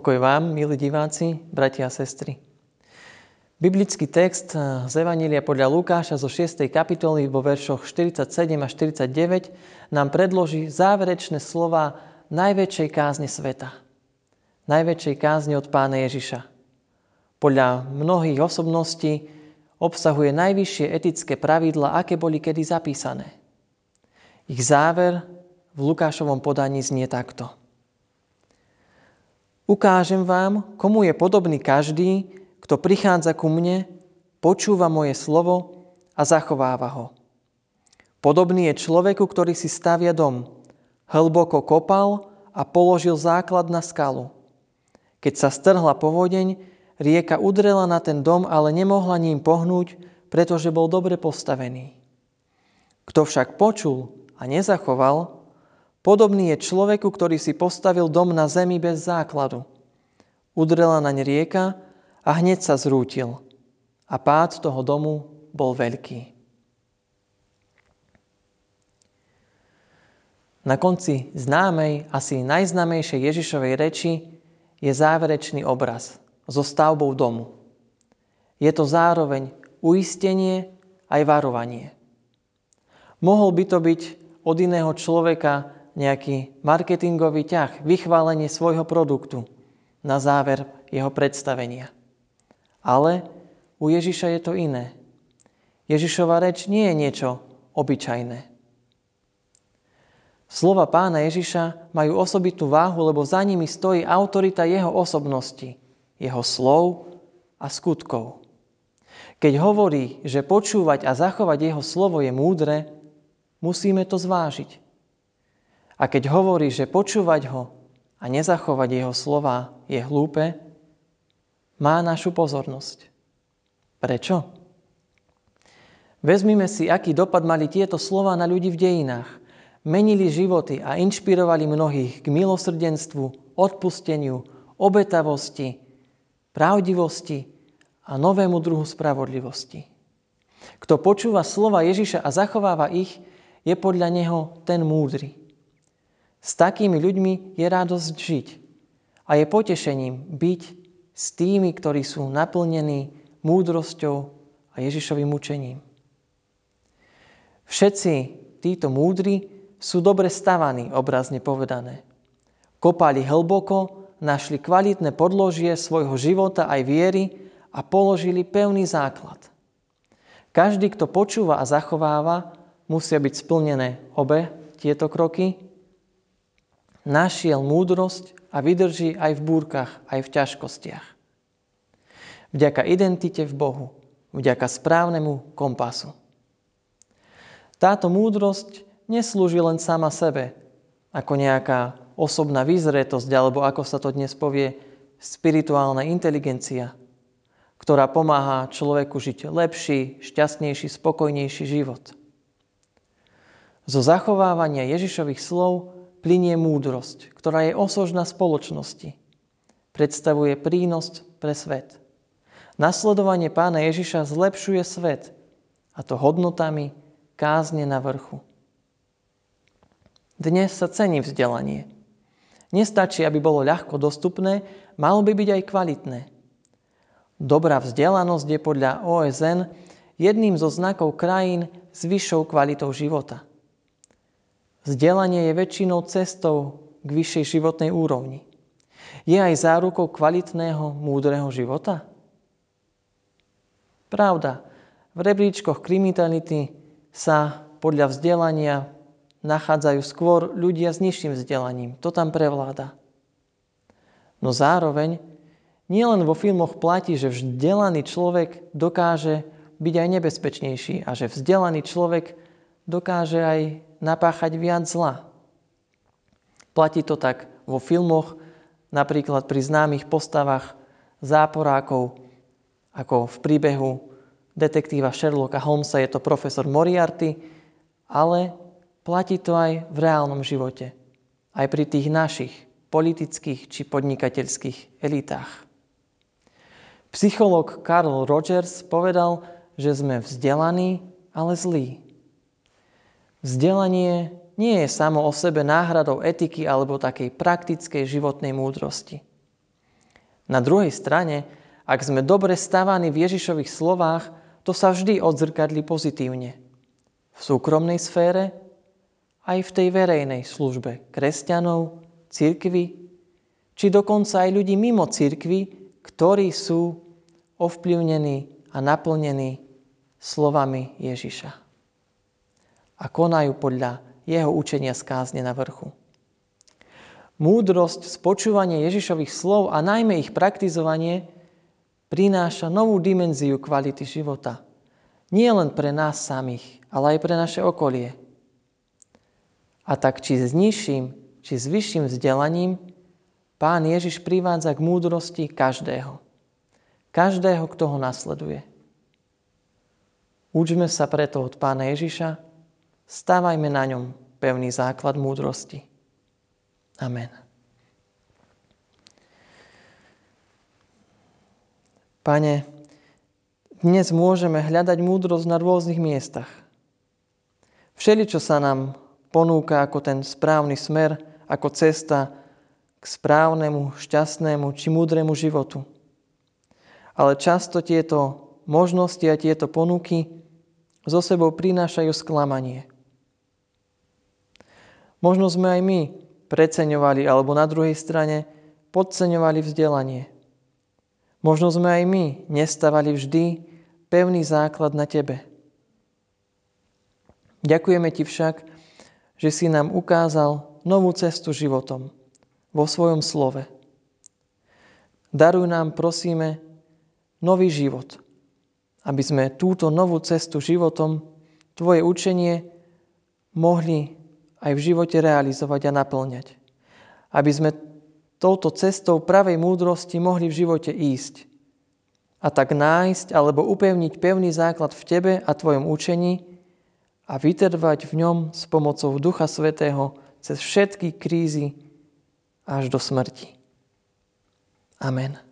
Pokoj vám, milí diváci, bratia a sestry. Biblický text z Evanília podľa Lukáša zo 6. kapitoly vo veršoch 47 a 49 nám predloží záverečné slova najväčšej kázne sveta. Najväčšej kázne od pána Ježiša. Podľa mnohých osobností obsahuje najvyššie etické pravidla, aké boli kedy zapísané. Ich záver v Lukášovom podaní znie takto – Ukážem vám, komu je podobný každý, kto prichádza ku mne, počúva moje slovo a zachováva ho. Podobný je človeku, ktorý si stavia dom. Hlboko kopal a položil základ na skalu. Keď sa strhla povodeň, rieka udrela na ten dom, ale nemohla ním pohnúť, pretože bol dobre postavený. Kto však počul a nezachoval, Podobný je človeku, ktorý si postavil dom na zemi bez základu. Udrela naň rieka a hneď sa zrútil. A pád toho domu bol veľký. Na konci známej, asi najznámejšej Ježišovej reči je záverečný obraz so stavbou domu. Je to zároveň uistenie aj varovanie. Mohol by to byť od iného človeka nejaký marketingový ťah, vychválenie svojho produktu na záver jeho predstavenia. Ale u Ježiša je to iné. Ježišova reč nie je niečo obyčajné. Slova pána Ježiša majú osobitú váhu, lebo za nimi stojí autorita jeho osobnosti, jeho slov a skutkov. Keď hovorí, že počúvať a zachovať jeho slovo je múdre, musíme to zvážiť. A keď hovorí, že počúvať ho a nezachovať jeho slova je hlúpe, má našu pozornosť. Prečo? Vezmime si, aký dopad mali tieto slova na ľudí v dejinách. Menili životy a inšpirovali mnohých k milosrdenstvu, odpusteniu, obetavosti, pravdivosti a novému druhu spravodlivosti. Kto počúva slova Ježiša a zachováva ich, je podľa neho ten múdry. S takými ľuďmi je radosť žiť a je potešením byť s tými, ktorí sú naplnení múdrosťou a Ježišovým učením. Všetci títo múdri sú dobre stavaní, obrazne povedané. Kopali hlboko, našli kvalitné podložie svojho života aj viery a položili pevný základ. Každý, kto počúva a zachováva, musia byť splnené obe tieto kroky našiel múdrosť a vydrží aj v búrkach, aj v ťažkostiach. Vďaka identite v Bohu, vďaka správnemu kompasu. Táto múdrosť neslúži len sama sebe, ako nejaká osobná vyzretosť, alebo ako sa to dnes povie, spirituálna inteligencia, ktorá pomáha človeku žiť lepší, šťastnejší, spokojnejší život. Zo zachovávania Ježišových slov plinie múdrosť, ktorá je osožná spoločnosti. Predstavuje prínos pre svet. Nasledovanie pána Ježiša zlepšuje svet, a to hodnotami kázne na vrchu. Dnes sa cení vzdelanie. Nestačí, aby bolo ľahko dostupné, malo by byť aj kvalitné. Dobrá vzdelanosť je podľa OSN jedným zo znakov krajín s vyššou kvalitou života – Vzdelanie je väčšinou cestou k vyššej životnej úrovni. Je aj zárukou kvalitného, múdreho života? Pravda, v rebríčkoch kriminality sa podľa vzdelania nachádzajú skôr ľudia s nižším vzdelaním. To tam prevláda. No zároveň nielen vo filmoch platí, že vzdelaný človek dokáže byť aj nebezpečnejší a že vzdelaný človek dokáže aj napáchať viac zla. Platí to tak vo filmoch, napríklad pri známych postavách záporákov, ako v príbehu detektíva Sherlocka Holmesa je to profesor Moriarty, ale platí to aj v reálnom živote, aj pri tých našich politických či podnikateľských elitách. Psychológ Carl Rogers povedal, že sme vzdelaní, ale zlí. Vzdelanie nie je samo o sebe náhradou etiky alebo takej praktickej životnej múdrosti. Na druhej strane, ak sme dobre stávaní v Ježišových slovách, to sa vždy odzrkadli pozitívne. V súkromnej sfére, aj v tej verejnej službe kresťanov, církvy, či dokonca aj ľudí mimo církvy, ktorí sú ovplyvnení a naplnení slovami Ježiša a konajú podľa jeho učenia z na vrchu. Múdrosť z počúvania Ježišových slov a najmä ich praktizovanie prináša novú dimenziu kvality života. Nie len pre nás samých, ale aj pre naše okolie. A tak či s nižším, či s vyšším vzdelaním, Pán Ježiš privádza k múdrosti každého. Každého, kto ho nasleduje. Učme sa preto od Pána Ježiša, stávajme na ňom pevný základ múdrosti. Amen. Pane, dnes môžeme hľadať múdrosť na rôznych miestach. Všeli, čo sa nám ponúka ako ten správny smer, ako cesta k správnemu, šťastnému či múdremu životu. Ale často tieto možnosti a tieto ponuky zo sebou prinášajú sklamanie. Možno sme aj my preceňovali alebo na druhej strane podceňovali vzdelanie. Možno sme aj my nestávali vždy pevný základ na Tebe. Ďakujeme Ti však, že si nám ukázal novú cestu životom vo svojom slove. Daruj nám, prosíme, nový život, aby sme túto novú cestu životom, Tvoje učenie, mohli aj v živote realizovať a naplňať. Aby sme touto cestou pravej múdrosti mohli v živote ísť. A tak nájsť alebo upevniť pevný základ v Tebe a Tvojom učení a vytrvať v ňom s pomocou Ducha Svetého cez všetky krízy, až do smrti. Amen.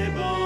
S tebou